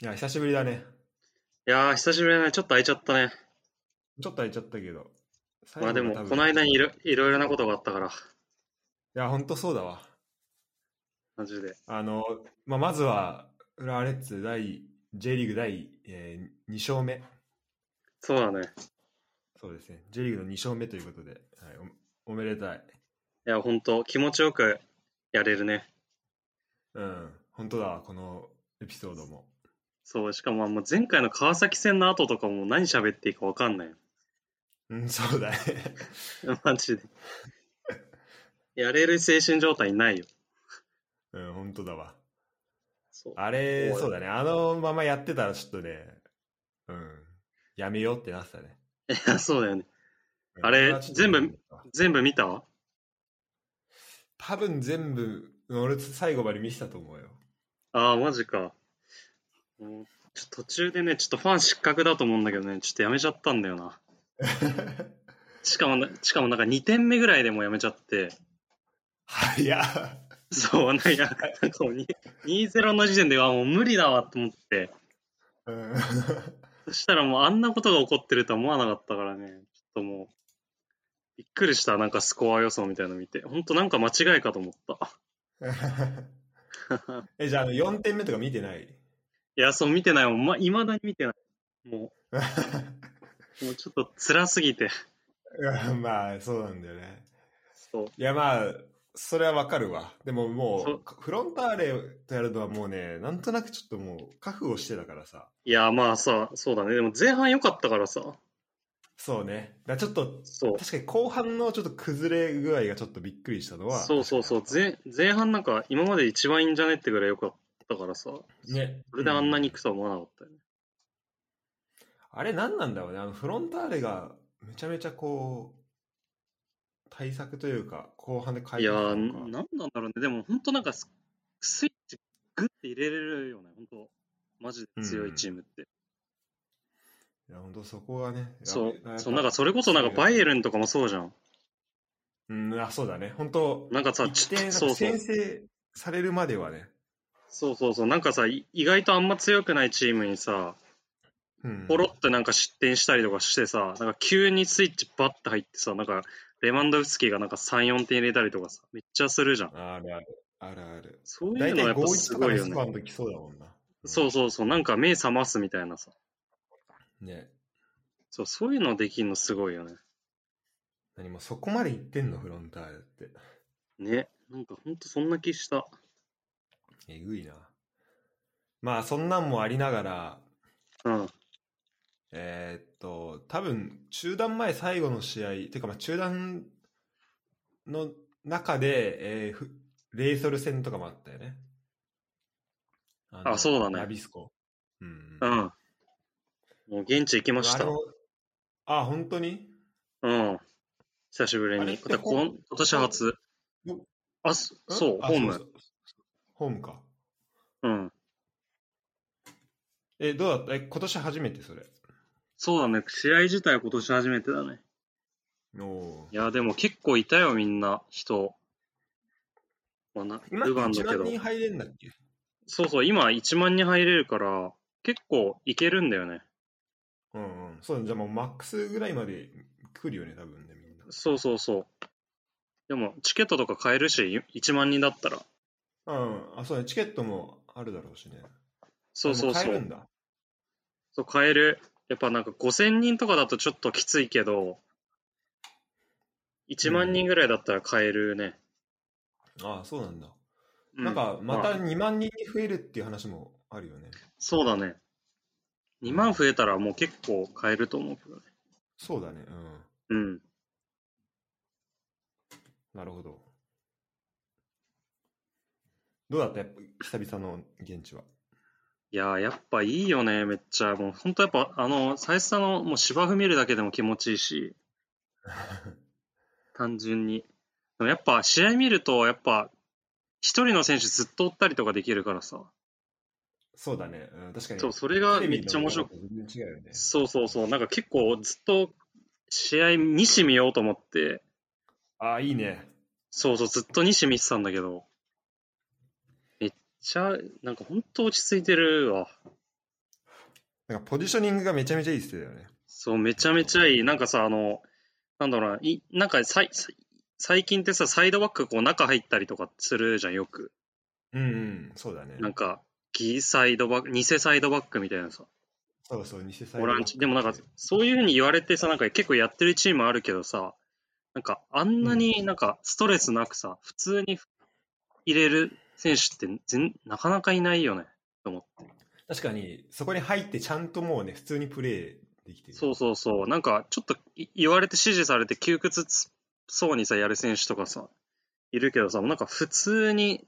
いや、久しぶりだね。いやー、久しぶりだね。ちょっと空いちゃったね。ちょっと空いちゃったけど。まあでも、この間にいろいろいろなことがあったから、いや、ほんとそうだわ。マジで。あの、まあ、まずは、浦和レッズ第、J リーグ第、えー、2勝目。そうだね。そうですね。J リーグの2勝目ということで、はい、おおめでたい。いや、ほんと、気持ちよくやれるね。うん。本当だわ、このエピソードも。そう、しかももう前回の川崎戦の後とかも何喋っていいか分かんない。うん、そうだね。マジで。やれる精神状態ないよ。うん、本当だわ。あれ、そうだね。あのままやってたらちょっとね、うん、やめようってなってたね。いや、そうだよね。うんあれ全部全部見た？多分全部、俺最後まで見てたと思うよ。ああ、マジか。もうちょっと途中でね、ちょっとファン失格だと思うんだけどね、ちょっとやめちゃったんだよな。しかもな、しかもなんか2点目ぐらいでもうやめちゃって、はいや。そう、なんか、なんかもうに2-0の時点ではもう無理だわと思って、うん。そしたらもうあんなことが起こってるとは思わなかったからね、ちょっともう、びっくりした、なんかスコア予想みたいなの見て、ほんとなんか間違いかと思った。え、じゃああの4点目とか見てない？いや、そう見てないもん、ま、未だに見てない。もう、もうちょっと辛すぎて、うんまあ、そうなんだよね。そう。いや、まあ、それはわかるわ。でももそうフロンターレとやるのはもうね、なんとなくちょっともう覚悟してたからさ。いや、まあさ、そうだね。でも前半良かったからさ。そうね。だちょっと、そう。確かに後半のちょっと崩れ具合がちょっとびっくりしたのは。そうそうそう。前前半なんか今まで一番いいんじゃねってぐらい良かったからさ。ね。それであんなにう行くとは思わなかったよね。あれ何なんだろうね。あのフロンターレがめちゃめちゃこう、対策というか、後半で変えいやー、てきたのなんかなんだろうね。でも本当なんかススイッチグッて入れれるよね。本当マジで強いチームって。いや、本当そこはね。そうそう、なんかそれこそなんかバイエルンとかもそうじゃん。うん、あ、そうだね。本当なんかさ、ち一点そうそう先。制されるまではね。そうそうそう。なんかさ、い意外とあんま強くないチームにさ、うん、ポロってなんか失点したりとかしてさ、なんか急にスイッチバッて入ってさ、なんかレマンドフスキーがなんか3、4点入れたりとかさ、めっちゃするじゃん。あるある。あるある。そういうのはやっぱ5-1すごいよね。そうだもんな。そうそうそう、なんか目覚ますみたいなさ。ね。そう、そういうのできるのすごいよね。何もそこまで行ってんの、フロンターレって。ね。なんかほんとそんな気した。えぐいな。まあ、そんなんもありながら、うん。えーっと、多分中断前最後の試合、ていうかまあ中断の中で、えーふレイソル戦とかもあったよね。のあそうだねナビスコ。うん、ううん。ん。もう現地行きました。あのあ、本当に？うん。久しぶりに。あれってだこん今年初？よ。あ、そそう、ホームホームか。うん。え、どうだった？え、今年初めてそれ。そうだね。試合自体は今年初めてだね。おおいや、でも結構いたよ、みんな、人。まあ、な今、ルヴァンだけ1ど万。人入れんだっけ？そうそう、今1万人入れるから、結構いけるんだよね。うんうん。そうじゃあもうマックスぐらいまで来るよね、多分ね、みんな。そうそうそう。でも、チケットとか買えるし、1万人だったら。うん。あ、そうね、チケットもあるだろうしね。そうそうそう買えるん。だ。そう、買える。やっぱなんか5000人とかだとちょっときついけど、1万人ぐらいだったら買えるね。あそうなんだ。うなんか、またあ2万人に増えるっていう話もあるよね。そうだね。2万増えたらもう結構買えると思うけどね。そうだね。うん。うん。なるほど。どうだった？やっぱ久々の現地は。いやー、やっぱいいよね、めっちゃ。もう本当やっぱ、あの、最初のもう芝生見るだけでも気持ちいいし、単純に。でもやっぱ試合見ると、やっぱ、一人の選手ずっと追ったりとかできるからさ。そうだね。うん、確かに。そう、それがめっちゃ面白く違うよね。そうそうそう。なんか結構ずっと試合西見ようと思って、ああ、いいね。そうそう、ずっと西見てたんだけど、ちゃ、なんか本当落ち着いてるわ。なんかポジショニングがめちゃめちゃいいっすよね。そう、めちゃめちゃいい。なんかさ、あの、なんだろうな、いなんかさいさい最近ってさ、サイドバックこう中入ったりとかするじゃん、よく。うんうん、そうだね。なんか、ギサイドバック、偽サイドバックみたいなさ、そうそう、偽サイドボランチ。でもなんか、そういうふうに言われてさ、なんか結構やってるチームあるけどさ、なんかあんなになんかストレスなくさ、普通に入れる選手って全なかなかいないよね、と思って。確かに、そこに入ってちゃんともうね、普通にプレーできてる。そうそうそう。なんか、ちょっとい言われて指示されて窮屈そうにさ、やる選手とかさ、いるけどさ、なんか普通に、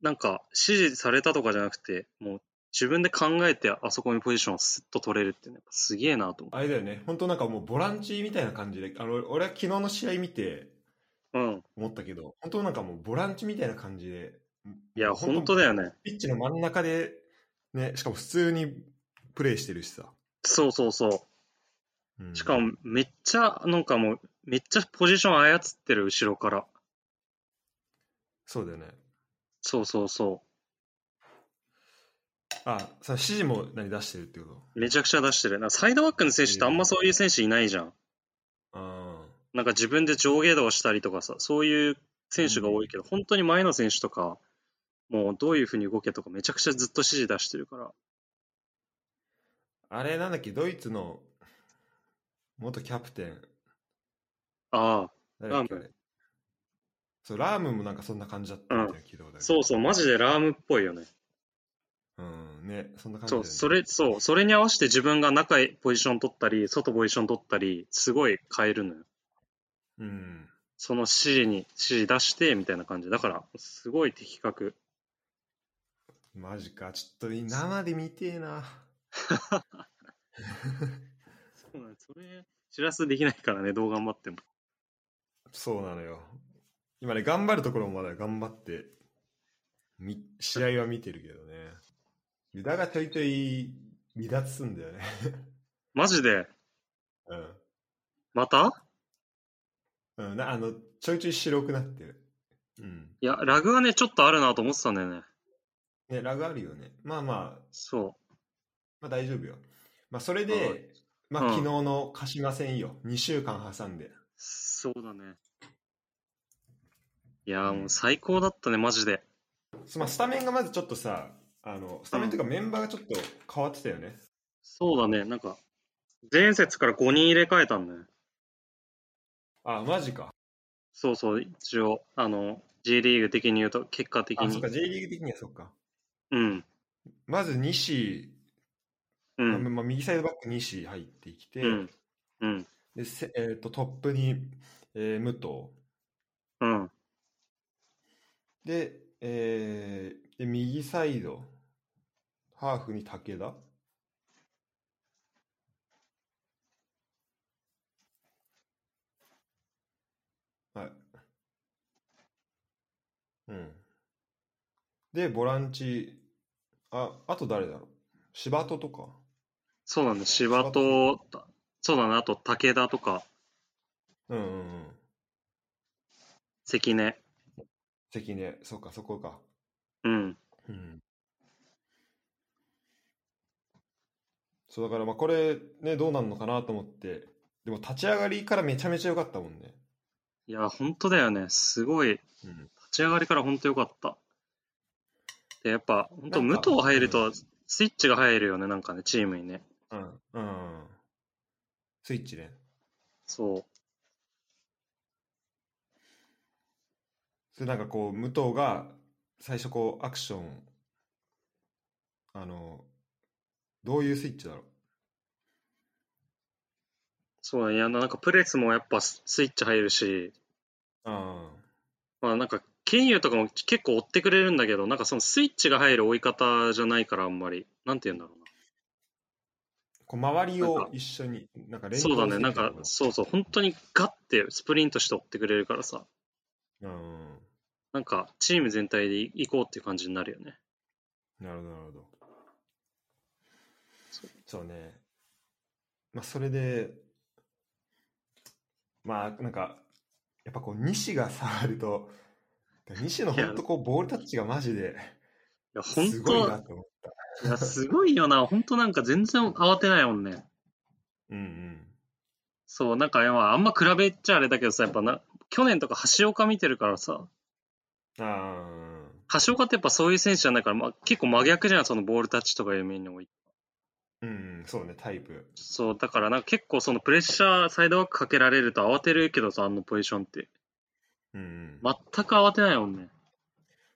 なんか指示されたとかじゃなくて、もう自分で考えてあそこにポジションをスッと取れるってね、すげえなと思あれだよね、本当なんかもうボランチみたいな感じで、あの俺は昨日の試合見てう。うん。思ったけど、本当なんかもうボランチみたいな感じで、いや、本当だよね。ピッチの真ん中で、ね、しかも普通にプレーしてるしさ。そうそうそうんう。しかも、めっちゃ、なんかもう、めっちゃポジション操ってる、後ろから。そうだよね。そうそうそあ、さ指示も何出してるってこと？う。めちゃくちゃ出してる。なサイドバックの選手ってあんまそういう選手いないじゃん。あなんか自分で上下動したりとかさ、そういう選手が多いけど、本当に前の選手とか、もうどういうふうに動けとかめちゃくちゃずっと指示出してるから。あ。あれなんだっけ、ドイツの元キャプテン。ああ、誰だっけ？ラームあれそう、ラームもなんかそんな感じだったみたいな聞いたことある。そうそう、マジでラームっぽいよね。うん、ね、そんな感じだそう。それ、そう、それに合わせて自分が中へポジション取ったり、外ポジション取ったり、すごい変えるのよ。うん。その指示に、指示出して、みたいな感じ。だから、すごい的確。マジか、ちょっと生で見てえな。そうなんそれ、知らせできないからね、どう頑張っても。そうなのよ。今ね、頑張るところもまだ頑張って、み試合は見てるけどね。ユダがちょいちょい離脱すんだよね。マジで、うん。また？うん、なあの、ちょいちょい白くなってる。うん。いや、ラグはね、ちょっとあるなと思ってたんだよね。ね、ラグあるよね。まあまあ、そまあ大丈夫よ。まあそれはいで、まあうん昨日の鹿島戦よ。2週間挟んで。う。そうだね。いやーもう最高だったね、マジで。そまあスタメンがまずちょっとさ、あの、スタメンというかメンバーがちょっと変わってたよね。そうだね、なんか、前節から5人入れ替えたんだよ。あ、マジか。そうそう、一応、あの、G リーグ的に言うと、結果的あ、そっにか、。J リーグ的にはそっか。うん。まず西、うん。まあまあ、右サイドバック西入ってきて、うん。うん。でせえー、とトップに、えー武藤うん。で,、えーで右サイドハーフに武田はいうんでボランチああと誰だろう？柴戸とか？そうなんだ、芝と、そうだね、あと武田とか、うんうんうん。関根。関根。そうかそこか。うん。うん。そうだからまあこれねどうなんのかなと思って。でも立ち上がりからめちゃめちゃ良かったもんね、いや、本当だよね。すごい、立うん、ち上がりから本当良かった。で、やっぱ、本当武藤入るとうん、スイッチが入るよね、なんかね、チームにね。うんうんスイッチねそう。それなんかこう武藤が最初こうアクションあのどういうスイッチだろう？そう。いや、なんかプレスもやっぱスイッチ入るし、あまあなんか、ケンユとかも結構追ってくれるんだけど、なんかそのスイッチが入る追い方じゃないから、あんまり。なんて言うんだろうな。こう周りを一緒になんか連そうだね、な。んかそうそう、本当にガッてスプリントして追ってくれるからさ、うんなんか、チーム全体で行こうっていう感じになるよね。なるほどなるほど。そうね。まあそれでまあなんかやっぱこう西が触ると西の本当こうボールタッチがマジでいや、本すごいな当と思ったいや、すごいよな。ほんとなんか全然慌てないもんね。うんうん。そう、なんか、まあ、あんま比べちゃあれだけどさ、やっぱな、去年とか橋岡見てるからさ、あ橋岡ってやっぱそういう選手じゃないから、まあ、結構真逆じゃん、そのボールタッチとかいう面においうんうん、そうね、タイプ。そう、だからなんか結構そのプレッシャー、サイドバックかけられると慌てるけどさ、あのポジションって。うん全く慌てないもんね。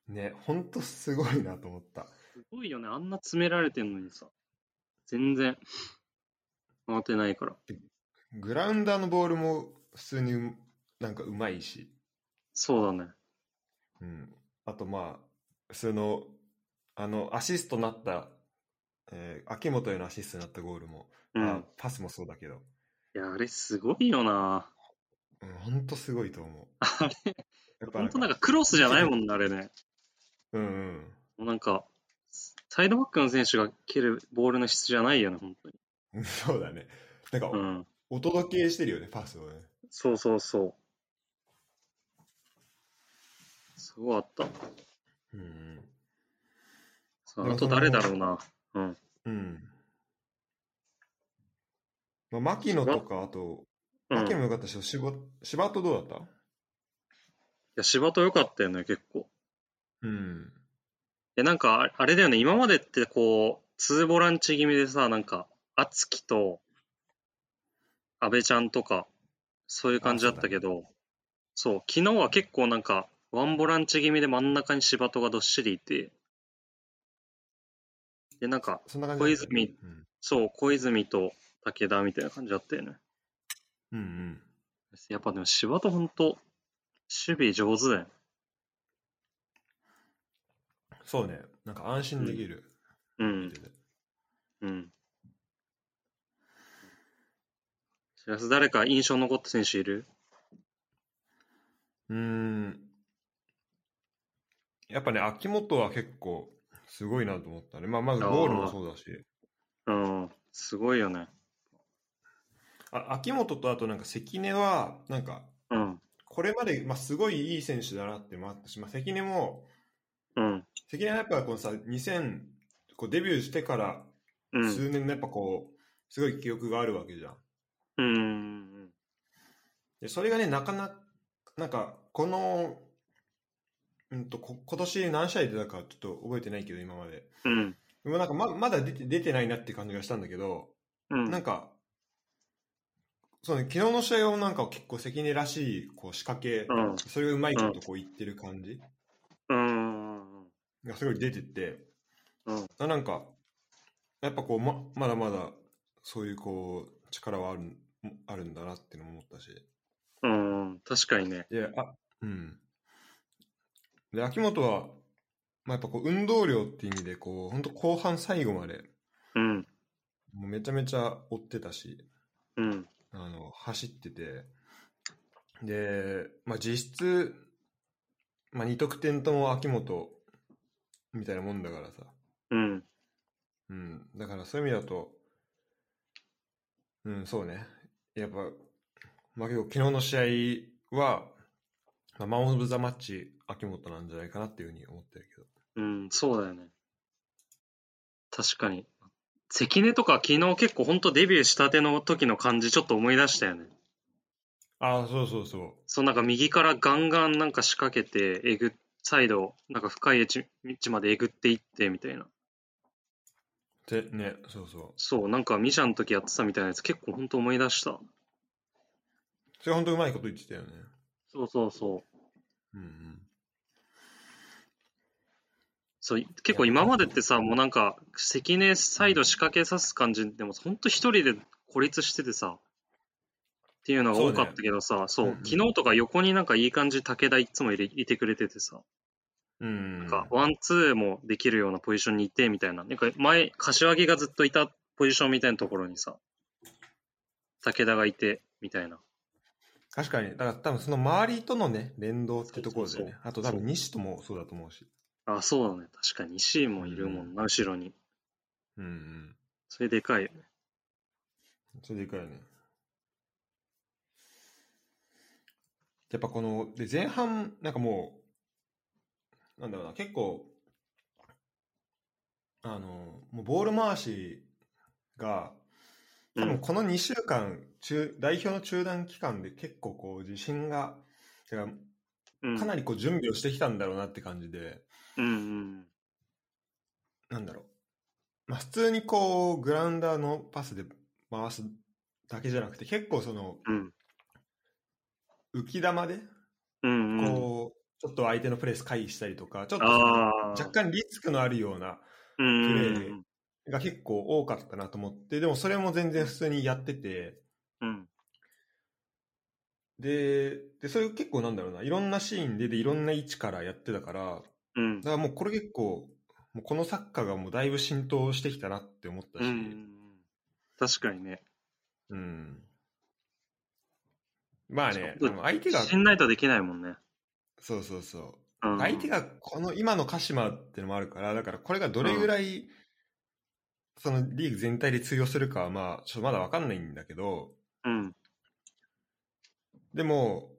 うん。ね、ほんとすごいなと思った。すごいよね。あんな詰められてんのにさ。全然、慌てないから。グラウンダーのボールも普通にうなんかうまいし、そうだね。うん。あとまあ、普通の、あの、アシストなった、えー秋元へのアシストになったゴールも、うん。あパスもそうだけど、いや、あれすごいよな。うん、ほんとすごいと思う。あれ、やっぱほんとなんかクロスじゃないもんね、あれね。うんうん。もうなんか、サイドバックの選手が蹴るボールの質じゃないよね、本当に。うんそうだね。なんか、うん。お届けしてるよね、パスをね。そうそうそう。すごかった。うんうん。さあ、でもあと誰だろうな。うん。うん。まあ、牧野とか、あと、うん、牧いもよかったし、柴柴戸どうだった？や、柴戸良かったよね、結構。うん。え、なんか、ああれだよね、今までってこう、ツーボランチ気味でさ、なんか、敦樹と、阿部ちゃんとか、そういう感じだったけど、そう,、昨日は結構なんか、ワンボランチ気味で真ん中に柴戸がどっしりいて、で、なんか、小泉うん。そう、小泉と武田みたいな感じだったよね。うんうん。やっぱでも柴戸ほんと、守備上手だよね。そうね。なんか安心できる。うん、うん。しらす誰か印象残った選手いる？うーん。やっぱね、秋元は結構すごいなと思ったね。まあ、まずゴールもそうだし。うん、すごいよね。あ秋元とあとなんか関根は、なんか、うん、これまで、まあ、すごいいい選手だなってもあったし、まあ、関根も、うん、関根はやっぱこのさ、2000、こうデビューしてからうん、数年のやっぱこう、すごい記憶があるわけじゃん。うん、でそれがね、なかなか、なんか、この、うんと、こ今年何試合出たかちょっと覚えてないけど、今まで。うん、でもなんかままだ出て出てないなって感じがしたんだけど、うん、なんか、そうね、昨日の試合はなんか結構関根らしいこう仕掛け、うん。それがうまいことこう言ってる感じうん、がすごい出てて、うん、あなんか、やっぱこうままだまだそういうこう力はあるあるんだなっていうのも思ったし。うん、確かにね。で、あ、うん。で、秋元は、まあ、やっぱこう運動量っていう意味で、こう、本当後半最後まで、うん、もうめちゃめちゃ追ってたし、うん、あの、走ってて、で、まあ、実質、まあ、2得点とも秋元みたいなもんだからさ、うん、うん、だからそういう意味だと、うん、そうね、やっぱ、まあ、結構昨日の試合は、まあ、マン・オブ・ザ・マッチ、秋元なんじゃないかなっていうふうに思ってるけど。うん、そうだよね。確かに。関根とか昨日結構ほんとデビューしたての時の感じちょっと思い出したよね。ああ、そうそうそう。そうなんか右からガンガンなんか仕掛けて、えぐ、サイド、なんか深い位置位置までえぐっていってみたいな。で、ね、そうそう。そう、なんかミシャの時やってたみたいなやつ結構ほんと思い出した。それ本当うまいこと言ってたよね。そうそうそう。うんうん。そう、結構今までってさ、もうなんか、関根サイド仕掛けさす感じでも、ほんと一人で孤立しててさ、っていうのが多かったけどさ、そう,、昨日とか横になんかいい感じ武田いつもいれいてくれててさ、うん。なんかワンツーもできるようなポジションにいてみたいな、なんか前、柏木がずっといたポジションみたいなところにさ、武田がいてみたいな。確かに、だから多分その周りとのね、連動ってところでね。あと多分西ともそうだと思うし。あ、そうだね。確かに石井もいるもんな、後ろに。うんうん。それでかいよね。それでいいかよね。やっぱこの、で、前半、なんかもう、なんだろうな、結構、あのもうボール回しが多うん。分この2週間中代表の中断期間で結構こう自信がてかうん。かなりこう準備をしてきたんだろうなって感じで、うんうん。なんだろう、まあ、普通にこうグラウンダーのパスで回すだけじゃなくて結構そのうん。浮き球でうんうん。こう、ちょっと相手のプレス回避したりとかちょっと。若干リスクのあるようなうんプレうんーが結構多かったなと思ってでもそれも全然普通にやっててうん。ででそれ結構なんだろうないろんなシーンででいろんな位置からやってたからうんだ。からもうこれ結構もうこのサッカーがもうだいぶ浸透してきたなって思ったし、うんうん。確かにね。うんまあね、相手が、自信ないとできないもんね。そうそうそう、うん。相手がこの今の鹿島ってのもあるから、だからこれがどれぐらい、そのリーグ全体で通用するかは、まあ、ちょっとまだ分かんないんだけど、うん。でも、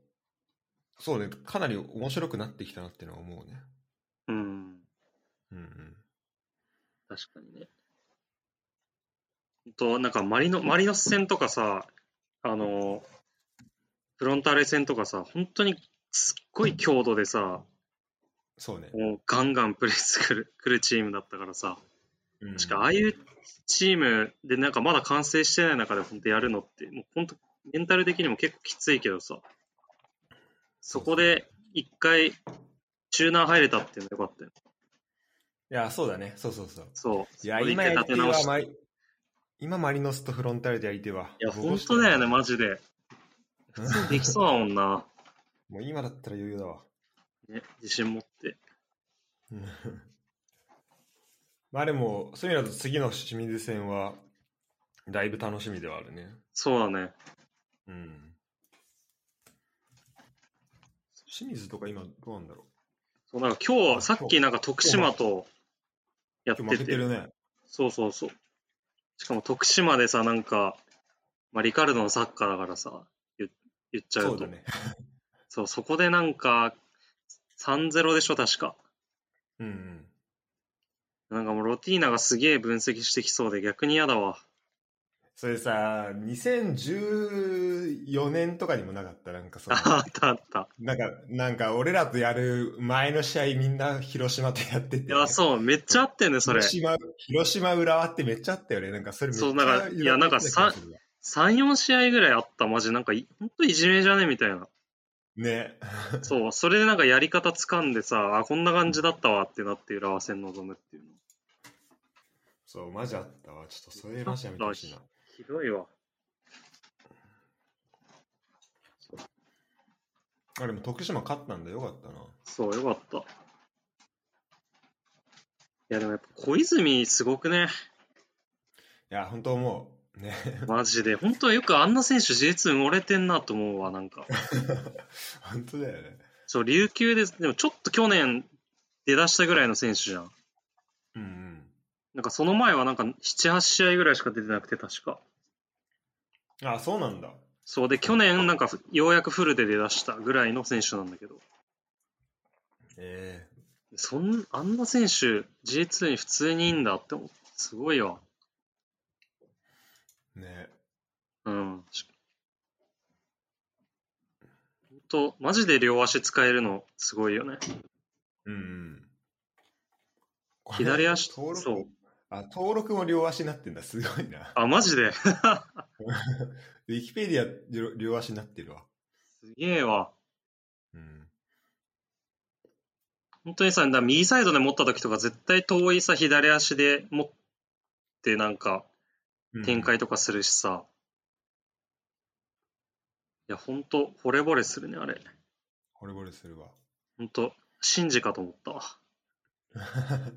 そうね、かなり面白くなってきたなっていうのは思うね。うん。うんうん。確かにね。と、なんかマリノ、マリノス戦とかさ、あの、フロンターレ戦とかさ、本当にすっごい強度でさ、そうね。もうガンガンプレスくる くるチームだったからさ、うん確かああいうチームでなんかまだ完成してない中で本当やるのって、もう本当メンタル的にも結構きついけどさ、そこで一回中断入れたっていうのよかったよ。いや、そうだね。そうそうそう。そう。いや、今やりてえ立て直しわマリ今マリノスとフロンターレでやりてえわ。いや、本当だよね、マジで。普通にできそうだもんな。もう今だったら余裕だわ。ね、自信持って。う んまあでも、そういう意味だと次の清水戦は、だいぶ楽しみではあるね。そうだね。うん。清水とか今どうなんだろそう、なんか今日、さっきなんか徳島とやってて、てるね。そうそうそう。しかも徳島でさ、なんか、まあ、リカルドのサッカーだからさ、言言っちゃうと。そうだね。そう、そこでなんか、3-0でしょ、確か。うんうん。なんかもうロティーナがすげえ分析してきそうで逆に嫌だわ。それさ、2014年とかにもなかった、なんかその、あったあった。なんか、なんか俺らとやる前の試合みんな広島とやってて。いや、そう、めっちゃあってんね、それ。広島、広島浦和ってめっちゃあったよね。なんかそれめっちゃそうなんかいやなんかささ、3、4試合ぐらいあった、マジ。なんかい、ほんといじめじゃね？みたいな。ね。そう、それでなんかやり方掴んでさ、あ、こんな感じだったわってなって浦和戦臨むっていうの。そう、マジあったわ。ちょっとそれマジやめてほしいな。ひどいわ。あ、でも徳島勝ったんだよかったな。そう、よかった。いや、でもやっぱ小泉すごくね。いや、本当思う。ね。マジで。本当はよくあんな選手 J2 埋もれてんなと思うわ、なんか。本当だよね。そう、琉球で、でもちょっと去年出だしたぐらいの選手じゃん。なんかその前はなんか7、8試合ぐらいしか出てなくて、確か。あ、そうなんだ。そうで、去年なんかようやくフルで出だしたぐらいの選手なんだけど。えそん、あんな選手 J2 に普通にいいんだって思って、すごいわ。えね。うん。本当マジで両足使えるのすごいよね。うんうん。左足、そう。あ、登録も両足になってんだ。すごいな。あ、マジで？ウィキペディア両両足になってるわ。すげえわ。うん。本当にさ、だ右サイドで持った時とか絶対遠いさ、左足で持ってなんかうん展開とかするしさ。いや、本当惚れ惚れするね、あれ。惚れ惚れするわ。本当シンジかと思ったわ。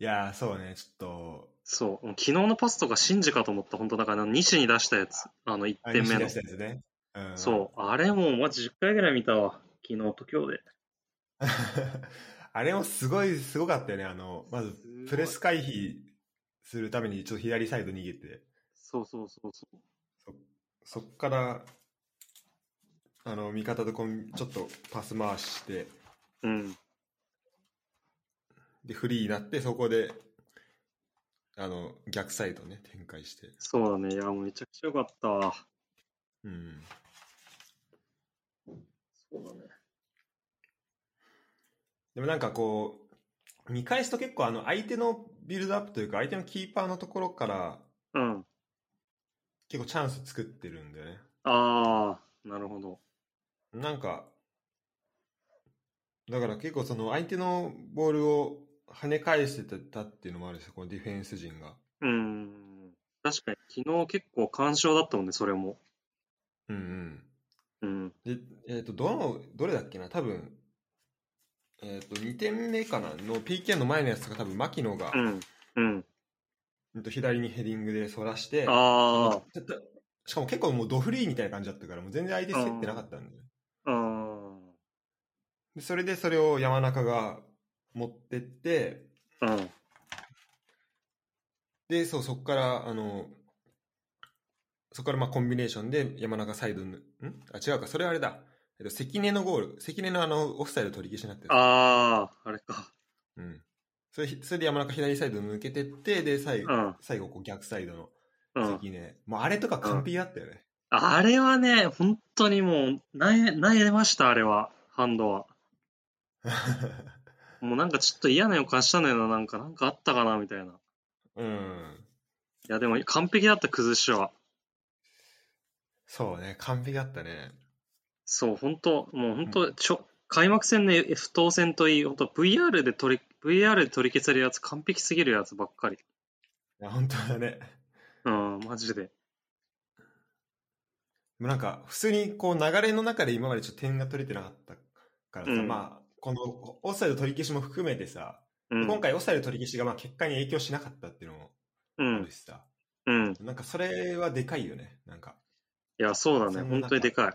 いやー、そうね、ちょっと、そう。昨日のパスとかシンジかと思った。本当だから、西に出したやつ。あの、1あ点目の西出し。たやつね。うん、そう。あれもうマジ10回ぐらい見たわ。昨日と今日で。あれもすごい、すごかったよね。あの、まず、プレス回避するために、ちょっと左サイド逃げて、そうそうそうそう。そっから、あの、味方とこうちょっとパス回しして、うん。で、フリーになって、そこで、あの、逆サイドね、展開して。そうだね。いや、もうめちゃくちゃ良かったわ。うん。そうだね。でもなんかこう、見返すと結構あの、相手のビルドアップというか、相手のキーパーのところから、うん。結構チャンス作ってるんだよね。ああ、なるほど。なんか、だから結構その相手のボールを跳ね返してたっていうのもあるし、このディフェンス陣が。うん。確かに、昨日結構干渉だったもんね、それも。うんうん。うん。で、えっ、と、どの、どれだっけな？多分、えっ、と、2点目かな？の PK の前のやつとか多分、牧野が、うん。うん。うんと左にヘディングでそらして、あちょっとしかも結構もうドフリーみたいな感じだったから、もう全然相手競ってなかったんだよ。あ。うん。でそれでそれを山中が持ってって、うん。で、そう、そこから、あの、そこからまあコンビネーションで山中サイドに、ん？あ、違うか、それはあれだ。えっと、関根のゴール、関根のあの、オフサイド取り消しになってる。ああ、あれか。うん。それ、それで山中左サイド抜けてって、で、最後、うん。最後こう逆サイドのうん。関根。もうあれとか完璧だったよね。あれはね、本当にもう、なえ、悩れました、あれは。ハンドは。もうなんかちょっと嫌な予感したのよな、なんか、なんかあったかな、みたいな。いうん。や、でも完璧だった、崩しは。そうね、完璧だったね。そう、本当もう本当、ちょ、開幕戦の F 当戦といい、本当 VR で取り、VR で取り消せるやつ、完璧すぎるやつばっかり。いや、本当だね。うん、マジで。もうなんか、普通にこう流れの中で今までちょっと点が取れてなかったからさ、うんまあ、このオフサイド取り消しも含めてさ、うん。今回オフサイド取り消しがまあ結果に影響しなかったっていうのもうんある。しさ、うん。なんかそれはでかいよね、なんか。いや、そうだね。本当にでかい。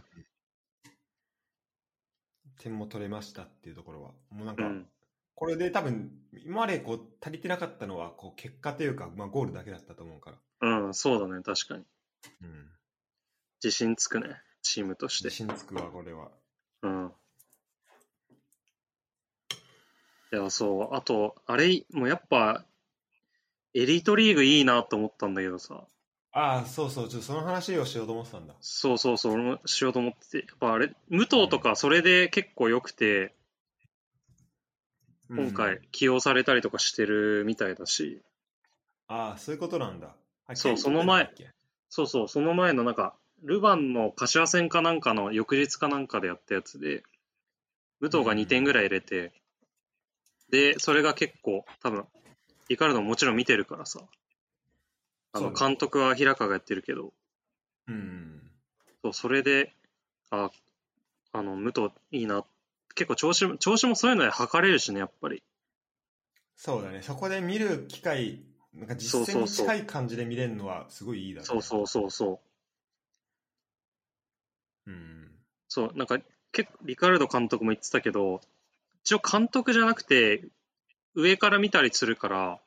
点も取れましたっていうところは。もうなんか、うん。これで多分、今までこう足りてなかったのは、こう結果というか、まあゴールだけだったと思うから。うん、そうだね。確かに。うん。自信つくね。チームとして自。信つくわ、これは。うん。いや、そう。あと、あれ、もうやっぱ、エリートリーグいいなと思ったんだけどさ。ああ、そうそう、ちょっとその話をしようと思ってたんだ。そうそうそう、俺もしようと思ってて。やっぱあれ、武藤とかそれで結構良くて、今回起用されたりとかしてるみたいだし、ああ、そういうことなんだ。あそうその前そうそう、その前のなんか、ルヴァンの柏戦かなんかの翌日かなんかでやったやつで、武藤が2点ぐらい入れて、で、それが結構、多分、リカルドももちろん見てるからさ、あの、監督は平川がやってるけど、うん。そう、それで、あ、あの、武藤いいな。結構調子も、調子もそういうので測れるしね、やっぱり。そうだね。そこで見る機会、なんか実践に近い感じで見れるのはすごいいいだろね。そうそうそうそう。うん。そう、なんか、結構、リカルド監督も言ってたけど、一応監督じゃなくて、上から見たりするから、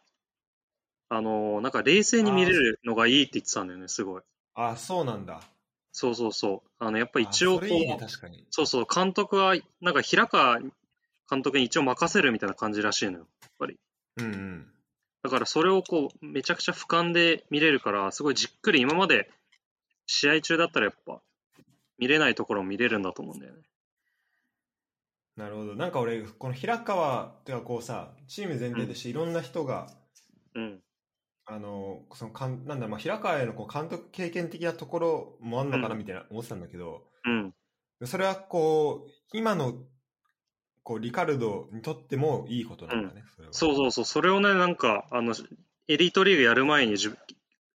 あのーなんか冷静に見れるのがいいって言ってたんだよね、すごい。ああ、そうなんだ。そうそうそう。あの、やっぱ一応こあそれいいね。そうそう、監督は、なんか平川監督に一応任せるみたいな感じらしいのよ、やっぱり。うんうん。だからそれをこう、めちゃくちゃ俯瞰で見れるから、すごいじっくり今まで試合中だったらやっぱ、見れないところも見れるんだと思うんだよね。なるほど。なんか俺、この平川ってかこうさ、チーム全体としていろんな人が、うん。あの、そのかん、なんだ、まあ、平川へのこう監督経験的なところもあんのかなうんみたいな思ってたんだけど、うん。それはこう、今の、こう、リカルドにとってもいいことなんだね、それは。そうそうそう、それをね、なんか、あの、エリートリーグやる前に自分、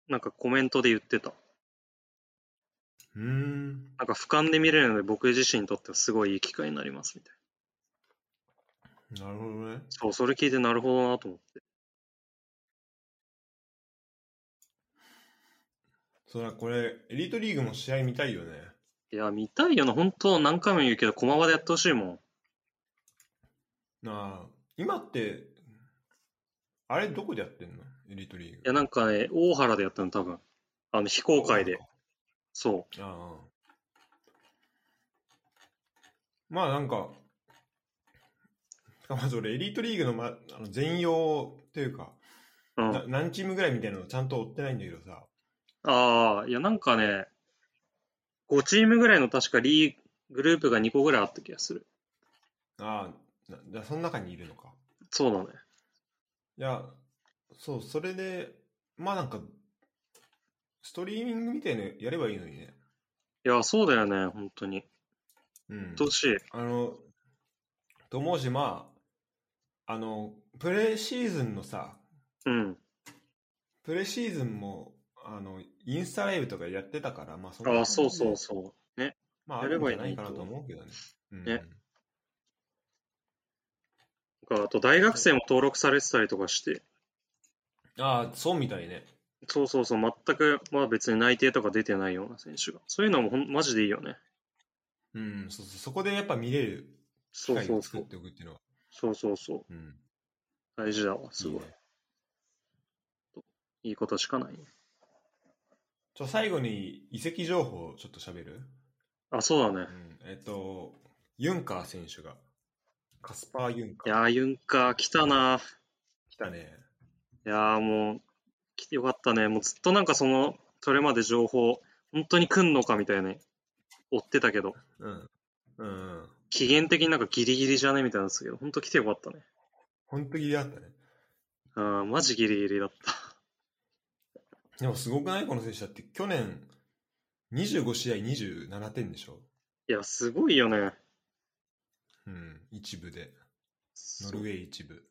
なんかコメントで言ってた。うーん。なんか俯瞰で見れるので僕自身にとってはすごいいい機会になりますみたいな。なるほどね。そう、それ聞いてなるほどなと思って。そうだ、これ、エリートリーグも試合見たいよね。いや、見たいよな、本当何回も言うけど、駒場でやってほしいもん。なあ、今って、あれどこでやってんの？エリートリーグ。いや、なんかね、大原でやったの、多分。あの、非公開で。そああ。まあなんか、まず俺エリートリーグの,、ま、あの全容というか、うん。な何チームぐらいみたいなのちゃんと追ってないんだけどさ。ああ、いやなんかね、5チームぐらいの確かリーグループが2個ぐらいあった気がする。ああ、なじゃあその中にいるのか。そうだね。いや、そう、それで、まあなんか、ストリーミングみたいのやればいいのにね。いや、そうだよね、本当に。うん。どうしい。あの、と思うし、まあ、あの、プレシーズンのさ、うん。プレシーズンも、あの、インスタライブとかやってたから、まあそああ、そうそうそう。ね。まあ、あやればいいのにるんじゃないかなと思うけどね。うん、あと大学生も登録されてたりとかして、ああ、そうみたいね。そうそうそう、全く、まあ別に内定とか出てないような選手が。そういうのもほんマジでいいよね。うん、そうそう、そこでやっぱ見れる機そう会を作っ。ておくっていうのは。そうそうそう。うん。大事だわ、すごい。いいねいいことしかないね。ちょ最後に移籍情報をちょっと喋る？あ、そうだね。うん。えっと、ユンカー選手が、カスパー・ユンカー。いやー、ユンカー来たな。来たね。いやーもう、来てよかったね。もうずっとなんかその、それまで情報、本当に来んのかみたいな、追ってたけど、うん。うんうん。期限的になんかギリギリじゃね？みたいなんですけど、本当来てよかったね。本当にだったね。あーマジギリギリだった。でもすごくない？この選手だって去年25試合27点でしょ？いや、すごいよね。うん、一部で。ノルウェー一部。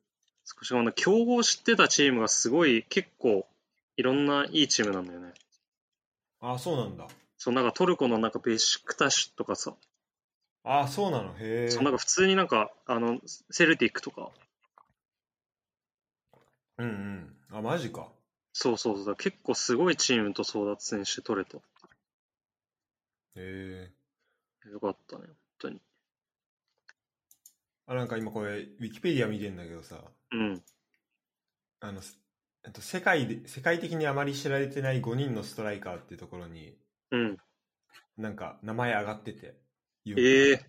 少しあの強豪知ってたチームがすごい結構いろんないいチームなんだよね。ああ、そうなんだ。そうなんかトルコのなんかベシクタシュとかさ、ああ、そうなの？へえ。そうなんか普通になんかあのセルティックとか、うんうん。あ、マジか。そうそうそう、結構すごいチームと争奪戦して取れた。へえ。よかったね、本当に。あ、なんか今これ、ウィキペディア見てんだけどさ、うん。あの、すえっと、世界で、世界的にあまり知られてない5人のストライカーっていうところに、うん。なんか名前上がってて。ええ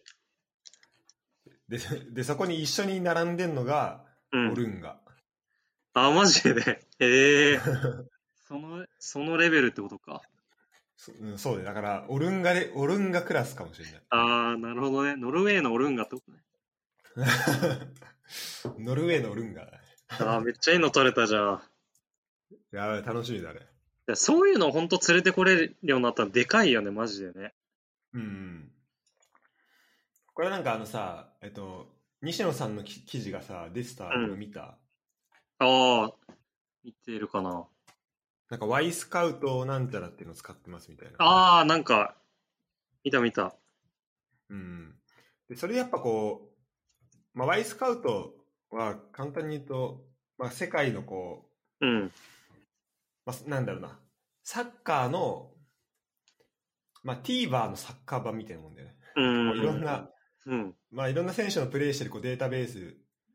で、で、そこに一緒に並んでんのが、うんオ。ルンガ。あ、マジで？ええ その、そのレベルってことか。そうん、そうで、だから、オルンガで、オルンガクラスかもしれない。あー、なるほどね。ノルウェーのオルンガってことね。ノルウェーのオルンガだね。あー、めっちゃいいの取れたじゃん。いやばい、楽しみだね。やそういうの本当連れてこれるようになったらでかいよね、マジでね。うんうん。これなんかあのさ、えっと、西野さんのき記事がさ、出てたの見た、ああ、見てるかな。なんか Y スカウトなんちゃらっていうのを使ってますみたいな。ああ、なんか、見た見た。うん。で、それでやっぱこう、まあ、Y スカウトは簡単に言うと、まあ、世界のこう、うん。まあ、なんだろうな、サッカーの、まあ、TVer のサッカー版みたいなもんだよね。うん。いろんな、うん。まあ、いろんな選手のプレーしてるこうデータベースうっ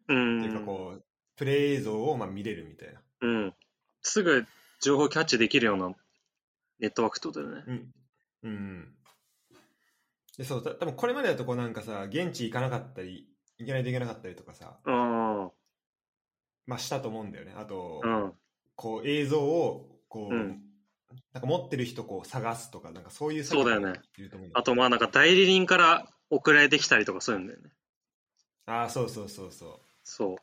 てん。いうかこう、プレー映像をまあ見れるみたいな。うん。すぐ情報キャッチできるようなネットワークってことだよね。うん。うん。で、そう、た多分これまでだとこうなんかさ、現地行かなかったり、行けないといけなかったりとかさ、あまあしたと思うんだよね。あと、あ、うん。こう映像を、こう、うんなんか持ってる人こう探すとか、なんかそういうそうだよねあとまあなんか代理人から送られてきたりとかそういうんだよね。ああ、そうそうそうそう。そう。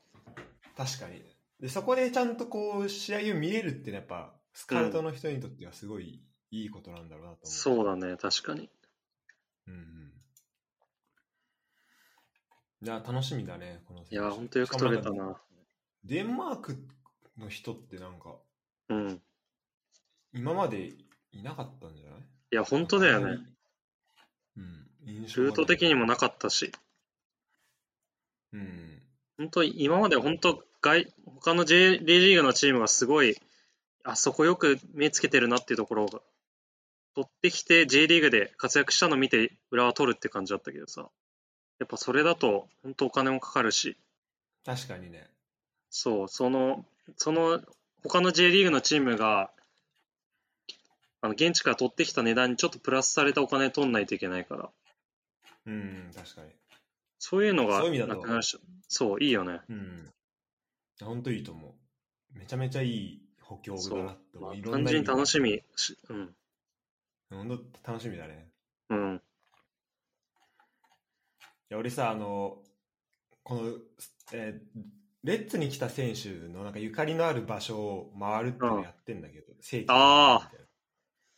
確かに。で、そこでちゃんとこう、試合を見れるってやっぱ、スカウトの人にとってはすごいいいことなんだろうなと思う。そうだね、確かに。うんうん。いや、楽しみだね、この選手いや、ほんとよく取れたな。デンマークの人ってなんか、うん。今までいなかったんじゃない？いや、本当だよね。。うん。ルート的にもなかったし、うん。本当今まで本当外、他の J リーグのチームがすごい、あそこよく目つけてるなっていうところが、取ってきて J リーグで活躍したの見て裏は取るって感じだったけどさ、やっぱそれだと本当お金もかかるし、確かにね。そう、その、その、他の J リーグのチームが、あの、現地から取ってきた値段にちょっとプラスされたお金取んないといけないから、うん、確かに。そういうのがそういう意味だとそう、いいよね。うん。本当いいと思う。めちゃめちゃいい補強具だなって思う。まあ単純に楽しみ。みし、うん。本当楽しみだね。うん。いや俺さ、あの、この、えーレッツに来た選手のなんかゆかりのある場所を回るっていうのをやってんだけど、聖地あーみたいな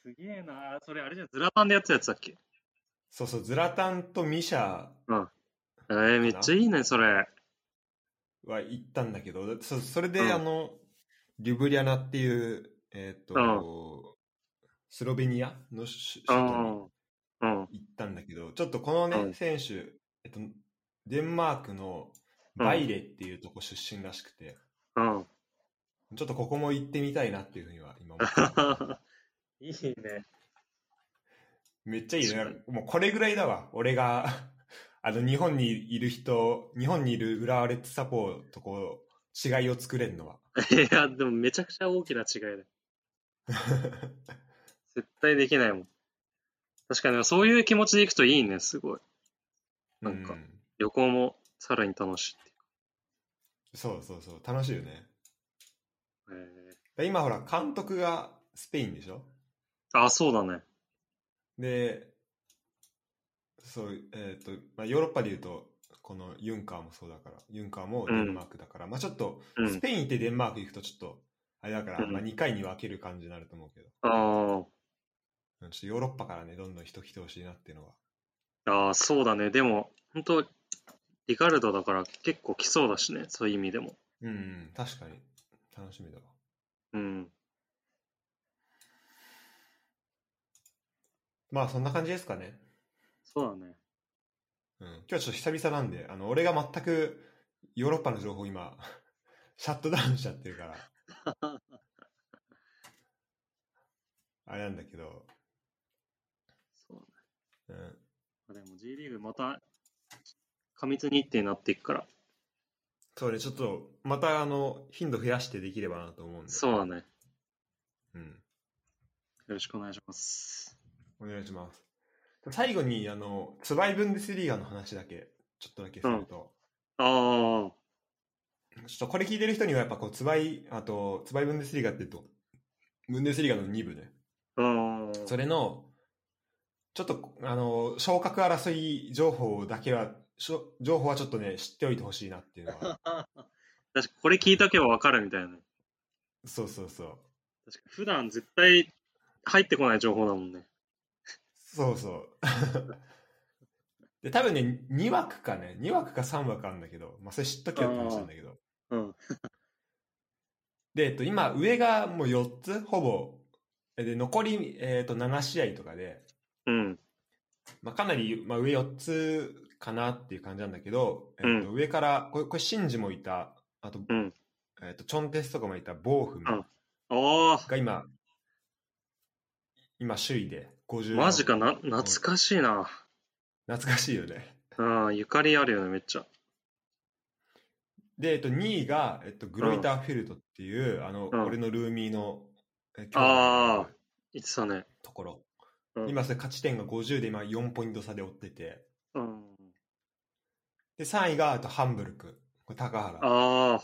すげえなそれあれじゃん、ズラタンでやってたやつだっけ？そうそう、ズラタンとミシャえー、めっちゃいいね、それ。は行ったんだけど、そそれで、うんあの、リュブリャナっていう、えっ、と、うスロベニアの首都にん。うん。行ったんだけど、ちょっとこのね、うん選手、えっと、デンマークのバイレっていうとこ出身らしくて、うん。ちょっとここも行ってみたいなっていうふうには今思ってる いいね。めっちゃいいね確。もうこれぐらいだわ。俺が、あの、日本にいる人、日本にいる浦和レッズサポーとこう、違いを作れるのは。いや、でもめちゃくちゃ大きな違いだよ。絶対できないもん。確かに、そういう気持ちで行くといいね、すごい。なんかうん旅行もさらに楽しいってそうそうそう、楽しいよね。いうか。で今ほら、監督がスペインでしょ？えー、あ、そうだね。で、そう、えっ、と、まあ、ヨーロッパで言うと、このユンカーもそうだから、ユンカーもデンマークだから、まあちょっと、うんスペイン行ってデンマーク行くとちょっと、あれだから、うんまあ2回に分ける感じになると思うけど、あうんちょっとヨーロッパからね、どんどん人来てほしいなっていうのは。あ、ああ、そうだね。でも、本当リカルドだから結構来そうだしね、そういう意味でも。うん、うん、確かに。楽しみだわ。うん。まあそんな感じですかね。そうだね。うん、今日はちょっと久々なんで、あの、俺が全くヨーロッパの情報今、シャットダウンしちゃってるから、あれなんだけど、そううん。でも G リーグまた過密日程になっていくから。そうね、ちょっと、またあの、頻度増やしてできればなと思うんで。そうだね。うん。よろしくお願いします。お願いします。最後に、あの、ツバイブンデスリーガの話だけ、ちょっとだけすると、あちょっとこれ聞いてる人にはやっぱこう、ツバイ、あと、ツバイブンデスリーガって言うと、ブンデスリーガの2部ね。あ、うん。それの、ちょっと、あの、昇格争い情報だけは、しょ情報はちょっとね、知っておいてほしいなっていうのは。確かこれ聞いとけばわかるみたいなね。そうそうそう。確か普段絶対入ってこない情報だもんね。そうそう。で、多分ね、2枠かね、2枠か3枠あるんだけど、まあ、それ知っとけよって話なんだけど。うん。で、えっと、今、上がもう4つ、ほぼ。で、残り、えっと、7試合とかで、うん。まあ、かなり、まあ、上4つかなっていう感じなんだけど、えっと、上から、これ、これ、シンジもいた、あと、うん。えっと、チョンテスとかもいた、ボーフムああが今、今、首位で、50。マジかな、懐かしいな。懐かしいよね。うん、ゆかりあるよね、めっちゃ。で、えっと、2位が、えっと、グロイターフェルトっていう、あの、うん俺のルーミーの、えあー兄弟の言ってたね。ところ。うん、今、それ勝ち点が50で、今、4ポイント差で追ってて。うん。で、3位が、あと、ハンブルク。これ、高原。ああ、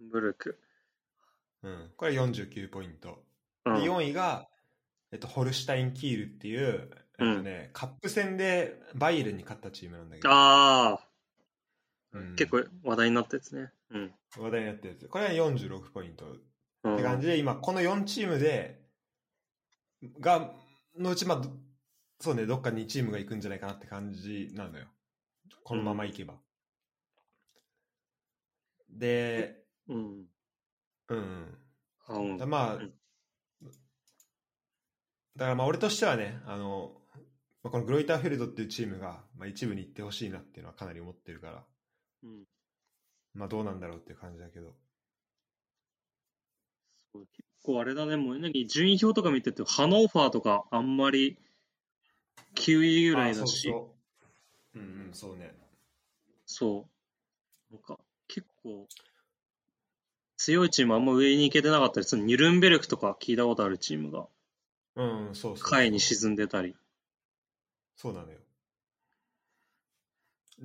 ブルク。うん。これ49ポイント。うん、で、4位が、えっと、ホルシュタイン・キールっていう、えっとね、カップ戦でバイエルンに勝ったチームなんだけど、ああ、うん結構話題になったやつね。うん。話題になってるやつ。これは46ポイントうんって感じで、今、この4チームで、が、のうち、まあ、どそうね、どっか2チームが行くんじゃないかなって感じなのよ。このまま行けば。で、うん。うん。あまあ、うんだからまあ俺としてはね、あの、まあ、このグロイターフェルドっていうチームが、まあ、一部に行ってほしいなっていうのはかなり思ってるから、うんまあどうなんだろうっていう感じだけど。そう結構あれだね、もう何順位表とか見てて、ハノーファーとかあんまり9位ぐらいだし、あそうそう。うんうん、そうね。そう。なんか、結構、強いチームあんま上に行けてなかったりする。ニュルンベルクとか聞いたことあるチームが、うん、うんそうそう下位に沈んでたり。そうなのよ。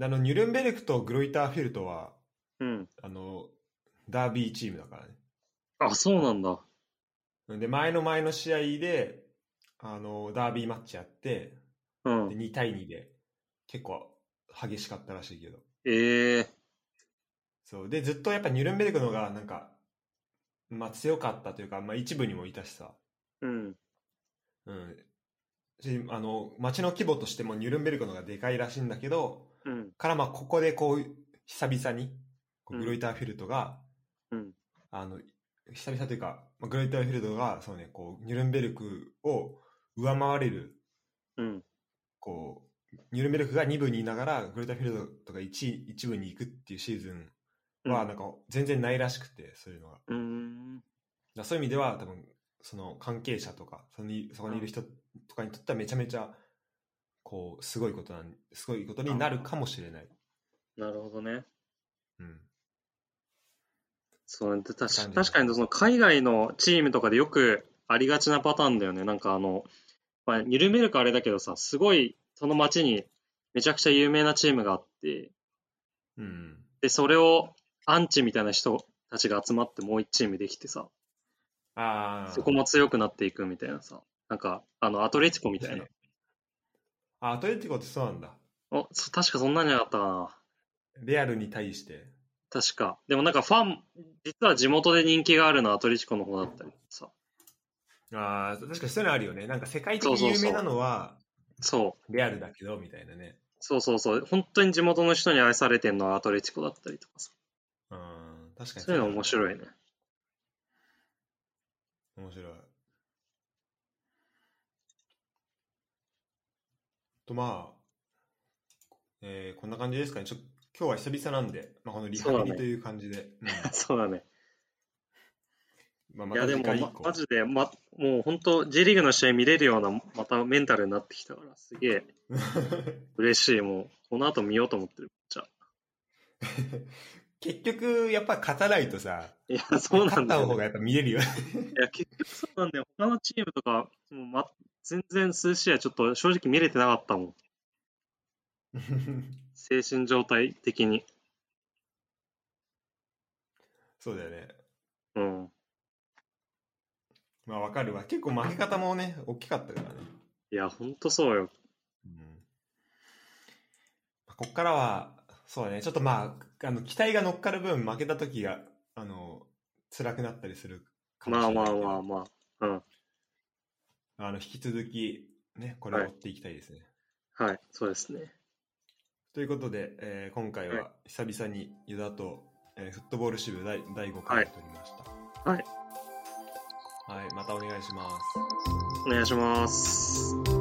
あの、ニュルンベルクとグロイターフェルトは、うん。あの、ダービーチームだからね。あ、そうなんだ。で、前の前の試合で、あの、ダービーマッチやって、うんで。2対2で、結構激しかったらしいけど。ええそう。で、ずっとやっぱニュルンベルクのが、なんか、まあ強かったというか、まあ一部にもいたしさ。うん。うん。し、あの、街の規模としてもニュルンベルクのがでかいらしいんだけど、うん。からまあここでこう、久々に、こううんグロイターフィルトが、うん。あの、久々というか、まあ、グロイターフィルトが、そうね、こう、ニュルンベルクを上回れる、うん。こう、ニュルンベルクが2部にいながら、グロイターフィルトとか 1, 1部に行くっていうシーズンは、なんか全然ないらしくて、そういうのが。うん。らそういう意味では、多分、その関係者とか、そのそこにいる人とかにとってはめちゃめちゃ、こう、すごいことなん、すごいことになるかもしれない。なるほどね。うん。そう確感じ確かにその海外のチームとかでよくありがちなパターンだよね。なんかあの、まあ、ニュルンベルクあれだけどさ、すごいその街にめちゃくちゃ有名なチームがあって、うん。で、それをアンチみたいな人たちが集まってもう一チームできてさ、ああ。そこも強くなっていくみたいなさ、なんか、あの、アトレティコみたいな。あ、アトレティコってそうなんだ。お、そ確かそんなんじゃなかったかな。レアルに対して。確か。でもなんかファン、実は地元で人気があるのはアトレティコの方だったりさ。ああ、確かにそういうのあるよね。なんか世界的に有名なのは、そう。レアルだけど、みたいなね。そうそうそう。本当に地元の人に愛されてるのはアトレティコだったりとかさ。うん、確かにそういうの面い。白いね。面白い。と、まあ、えーこんな感じですかね。ちょ今日は久々なんで、まあ、このリハビリという感じで。そうだね。うんまあ、まいやでも。まマジで、ま、もう本当 J リーグの試合見れるような、またメンタルになってきたから、すげえ 嬉しい。もう、この後見ようと思ってる。じゃあ。結局、やっぱ勝たないとさ、いや、そうなんだ。勝った方がやっぱ見れるよね。いや、結局そうなんだよ。他のチームとか、もうま、全然数試合ちょっと正直見れてなかったもん。精神状態的に。そうだよね。うん。まあわかるわ。結構負け方もね、大きかったからね。いや、ほんとそうよ。うんまあこっからは、そうだね、ちょっとまあ、あの期待が乗っかる分、負けた時が、あの、辛くなったりするかもまあまあしれないけどまあまあ。うん。あの引き続き、ね、これを追っていきたいですね。はい、そうですね。ということで、えー今回はいは久々にユダと、えーフットボール支部第第5回を取りました。はい。はい、またお願いします。お願いします。